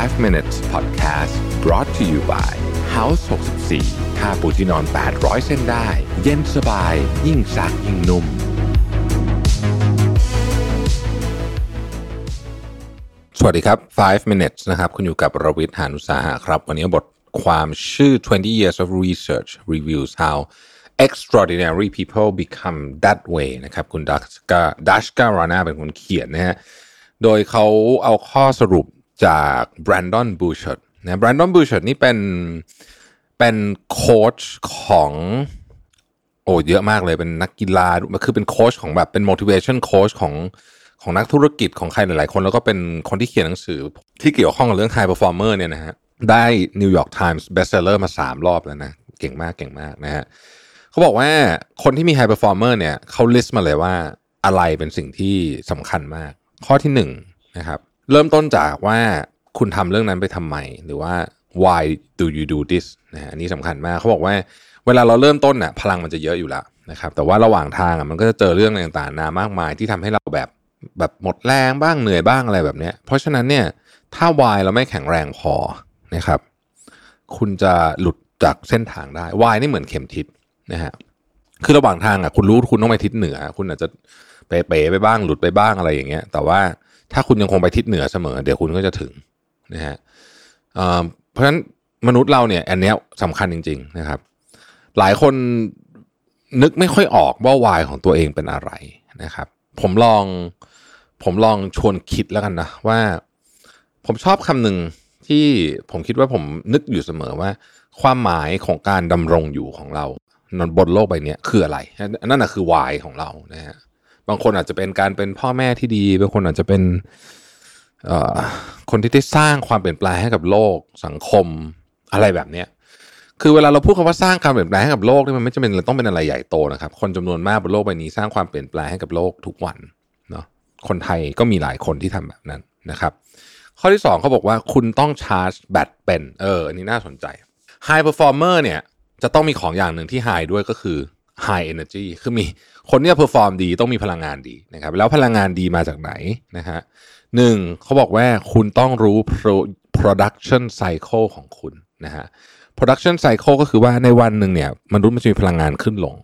5 minutes podcast brought to you by House 64ค่าปูที่นอน 800 เส้นได้ เย็นสบาย ยิ่งซักยิ่งนุ่ม สวัสดีครับ 5 minutes นะครับ คุณอยู่กับรวิทย์หานุสาหะครับ วันนี้บทความชื่อ 20 years of research reviews how extraordinary people become that way นะครับ คุณดัชกาดัชการานาเป็นคนเขียนนะฮะ โดยเขาเอาข้อสรุป จากแบรนดอนบูช r t นะแบรนดอนบูช r t นี่เป็นเป็นโค้ชของโอ้เยอะมากเลยเป็นนักกีฬาคือเป็นโค้ชของแบบเป็น motivation coach ของของนักธุรกิจของใครหลาย ๆ คน แล้วก็เป็นคนที่เขียนหนังสือที่เกี่ยวข้องกับเรื่อง high performer เนี่ยนะฮะได้ New York Times bestseller มา 3 รอบแล้วนะ เก่งมากเก่งมากนะฮะเขาบอกว่าคนที่มี high performer เนี่ยเขา list มาเลยว่าอะไรเป็นสิ่งที่สำคัญมาก ข้อที่1นนะครับ เริ่มต้นจากว่าคุณทำเรื่องนั้นไปทำไม หรือว่า why do you do this นะอันนี้สำคัญมากเขาบอกว่า เวลาเราเริ่มต้นน่ะพลังมันจะเยอะอยู่แล้วนะครับ แต่ว่าระหว่างทางอะมันก็จะเจอเรื่องต่างๆนามากมายที่ทำให้เราแบบแบบหมดแรงบ้างเหนื่อยบ้างอะไรแบบนี้เพราะฉะนั้นเนี่ยถ้า why เราไม่แข็งแรงพอนะครับ คุณจะหลุดจากเส้นทางได้ why นี่เหมือนเข็มทิศนะฮะคือระหว่างทางอะคุณรู้คุณต้องไปทิศเหนือ คุณอาจจะเป๋ๆไปบ้างหลุดไปบ้างอะไรอย่างเงี้ย แต่ว่า ถ้าคุณยังคงไปทิศเหนือเสมอ เดี๋ยวคุณก็จะถึงนะฮะเพราะฉะนั้นมนุษย์เราเนี่ยอันนี้สำคัญจริง ๆนะครับ หลายคนนึกไม่ค่อยออกว่าวายของตัวเองเป็นอะไรนะครับ ผมลองผมลองชวนคิดแล้วกันนะว่า ผมชอบคำหนึ่งที่ผมคิดว่าผมนึกอยู่เสมอว่า ความหมายของการดำรงอยู่ของเราบนโลกใบนี้คืออะไร นั่นแหะคือวายของเรานะฮะ บางคนอาจจะเป็นการเป็นพ่อแม่ที่ดี บางคนอาจจะเป็นคนที่ได้สร้างความเปลี่ยนแปลงให้กับโลกสังคมอะไรแบบเนี้ยคือเวลาเราพูดคำว่าสร้างการเปลี่ยนแปลงให้กับโลกนี่มันไม่จำเป็นต้องเป็นอะไรใหญ่โตนะครับ คนจำนวนมากบนโลกใบนี้สร้างความเปลี่ยนแปลงให้กับโลกทุกวันเนาะคนไทยก็มีหลายคนที่ทำแบบนั้นนะครับ ข้อที่ 2เขาบอกว่าคุณต้องชาร์จแบตเป็นเอออันนี้น่าสนใจ High Performer เนี่ยจะต้องมีของอย่างหนึ่งที่ High ด้วยก็คือ High Energy คือมีคนเนี่ย perform ดีต้องมีพลังงานดีนะครับแล้วพลังงานดีมาจากไหนนะฮะหนึ่งเขาบอกว่าคุณต้องรู้ production cycle ของคุณนะฮะ production cycle ก็คือว่าในวันหนึ่งเนี่ยมนุษย์มันจะมีพลังงานขึ้นลง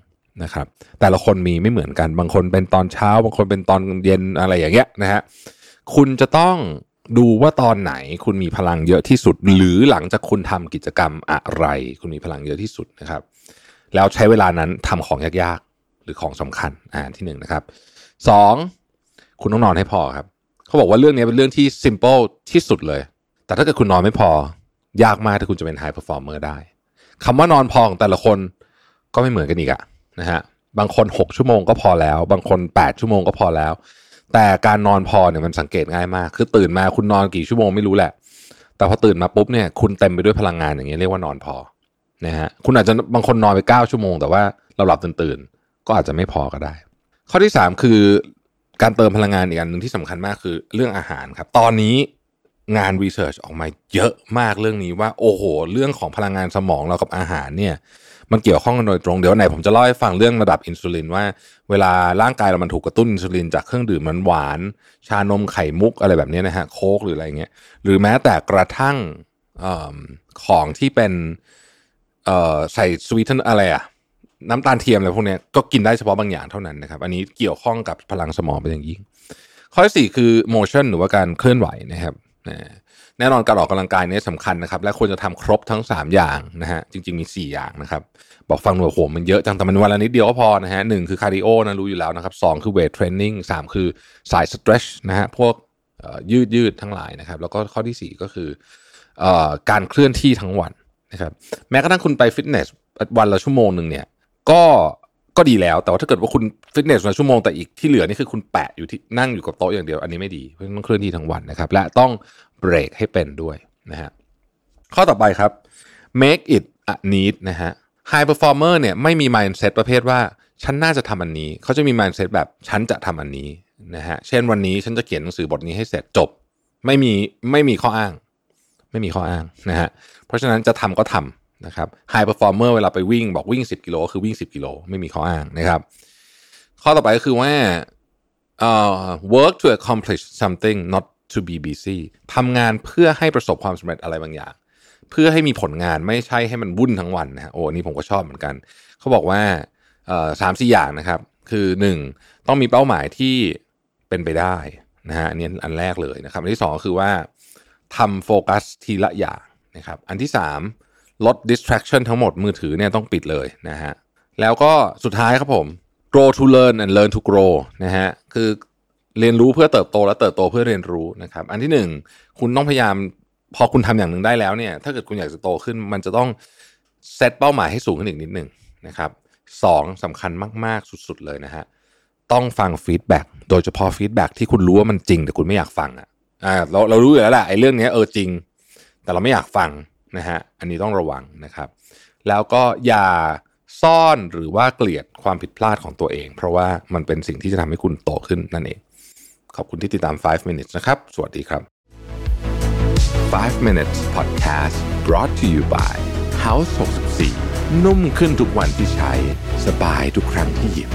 นะครับแต่ละคนมีไม่เหมือนกันบางคนเป็นตอนเช้า บางคนเป็นตอนเย็นอะไรอย่างเงี้ยนะฮะคุณจะต้องดูว่าตอนไหนคุณมีพลังเยอะที่สุด หรือหลังจากคุณทำกิจกรรมอะไร คุณมีพลังเยอะที่สุดนะครับ แล้วใช้เวลานั้นทำของยากๆ หรือของสำคัญอ่าที่หนึ่งนะครับสองคุณต้องนอนให้พอครับ เขาบอกว่าเรื่องนี้เป็นเรื่องที่ simple ที่สุดเลย แต่ถ้าเกิดคุณนอนไม่พอ ยากมากที่คุณจะเป็น high performer ได้คำว่านอนพอของแต่ละคนก็ไม่เหมือนกันอีกอะนะฮะบางคน 6 ชั่วโมงก็พอแล้ว บางคน 8 ชั่วโมงก็พอแล้ว แต่การนอนพอเนี่ยมันสังเกตง่ายมาก คือตื่นมาคุณนอนกี่ชั่วโมงไม่รู้แหละ แต่พอตื่นมาปุ๊บเนี่ยคุณเต็มไปด้วยพลังงานอย่างเงี้ยเรียกว่านอนพอ นะฮะคุณอาจจะบางคนนอนไป 9 ชั่วโมง แต่ว่าเราหลับตื่นๆ ก็อาจจะไม่พอก็ได้ ข้อที่ 3 คือการเติมพลังงานอีกอันหนึ่งที่สำคัญมากคือเรื่องอาหารครับ ตอนนี้งานวิจัยออกมาเยอะมากเรื่องนี้ว่าโอ้โห เรื่องของพลังงานสมองเรากับอาหารเนี่ยมันเกี่ยวข้องกันโดยตรงเดี๋ยวไหนผมจะเล่าให้ฟังเรื่องระดับอินซูลินว่า เวลาร่างกายเรามันถูกกระตุ้นอินซูลินจากเครื่องดื่มมันหวาน ชานมไข่มุกอะไรแบบนี้นะฮะโค้กหรืออะไรเงี้ยหรือแม้แต่กระทั่งอของที่เป็น ใส่สวีทเทนอะไรอะน้ำตาลเทียมอะไรพวกนี้ก็กินได้เฉพาะบางอย่างเท่านั้นนะครับ อันนี้เกี่ยวข้องกับพลังสมองเป็นอย่างยิ่ง ข้อที่สี่คือ motion หรือว่าการเคลื่อนไหวนะครับแน่นอนการออกกำลังกายนี่สำคัญนะครับ และควรจะทำครบทั้ง 3 อย่างนะฮะจริง ๆมี 4 อย่างนะครับ บอกฟังหน่วยโหมมันเยอะจังแต่มันวันละนิดเดียวก็พอนะฮะหนึ่งคือ cardio นะรู้อยู่แล้วนะครับสองคือ weight training สามคือสาย stretch นะฮะพวกยืดยืดทั้งหลายนะครับ แล้วก็ข้อที่ 4 ก็คือการเคลื่อนที่ทั้งวัน นะครับแม้กระทั่งคุณไปฟิตเนสวันละชั่วโมงหนึ่งเนี่ย ก็ก็ดีแล้ว แต่ว่าถ้าเกิดว่าคุณฟิตเนสมาชั่วโมงแต่อีกที่เหลือนี่คือคุณแปะอยู่ที่นั่งอยู่กับโต๊ะอย่างเดียว อันนี้ไม่ดีเพราะต้องเคลื่อนที่ทั้งวันนะครับ และต้องเบรกให้เป็นด้วยนะฮะข้อต่อไปครับ make it a need นะฮะ high performer เนี่ยไม่มี mindset ประเภทว่าฉันน่าจะทำอันนี้ เขาจะมี mindset แบบฉันจะทำอันนี้นะฮะเช่นวันนี้ฉันจะเขียนหนังสือบทนี้ให้เสร็จจบ ไม่มีไม่มีข้ออ้าง ไม่มีข้ออ้างนะฮะเพราะฉะนั้นจะทำก็ทำนะครับ high performer เวลาไปวิ่งบอกวิ่ง 10 กิโลคือวิ่ง 10 กิโลไม่มีข้ออ้างนะครับ ข้อต่อไปก็คือว่า uh, work to accomplish something not to be busy ทำงานเพื่อให้ประสบความสำเร็จอะไรบางอย่าง เพื่อให้มีผลงานไม่ใช่ให้มันวุ่นทั้งวันนะฮะโอ้นนี่ผมก็ชอบเหมือนกัน เขาบอกว่าสามสี่อย่างนะครับ คือหนึ่งต้องมีเป้าหมายที่เป็นไปได้นะฮะอันนี้อันแรกเลยนะครับ อันที่สองคือว่า ทำโฟกัสทีละอย่างนะครับอันที่สามลด distraction ทั้งหมดมือถือเนี่ยต้องปิดเลยนะฮะแล้วก็สุดท้ายครับผม grow to learn and learn to grow นะฮะคือเรียนรู้เพื่อเติบโตและเติบโตเพื่อเรียนรู้นะครับอันที่หนึ่งคุณต้องพยายามพอคุณทำอย่างหนึ่งได้แล้วเนี่ยถ้าเกิดคุณอยากจะโตขึ้น มันจะต้องเซตเป้าหมายให้สูงขึ้นอีกนิดหนึ่งนะครับสองสำคัญมาก ๆ สุด ๆ เลยนะฮะต้องฟัง feedback โดยเฉพาะ feedback ที่คุณรู้ว่ามันจริง แต่คุณไม่อยากฟังอะ อ่าเราเรารู้อยู่แล้วแหละไอ้เรื่องนี้เออจริง แต่เราไม่อยากฟังนะฮะอันนี้ต้องระวังนะครับ แล้วก็อย่าซ่อนหรือว่าเกลียดความผิดพลาดของตัวเอง เพราะว่ามันเป็นสิ่งที่จะทำให้คุณโตขึ้นนั่นเอง ขอบคุณที่ติดตาม 5 minutes นะครับ สวัสดีครับ 5 minutes podcast brought to you by House 64 นุ่มขึ้นทุกวันที่ใช้ สบายทุกครั้งที่หยิบ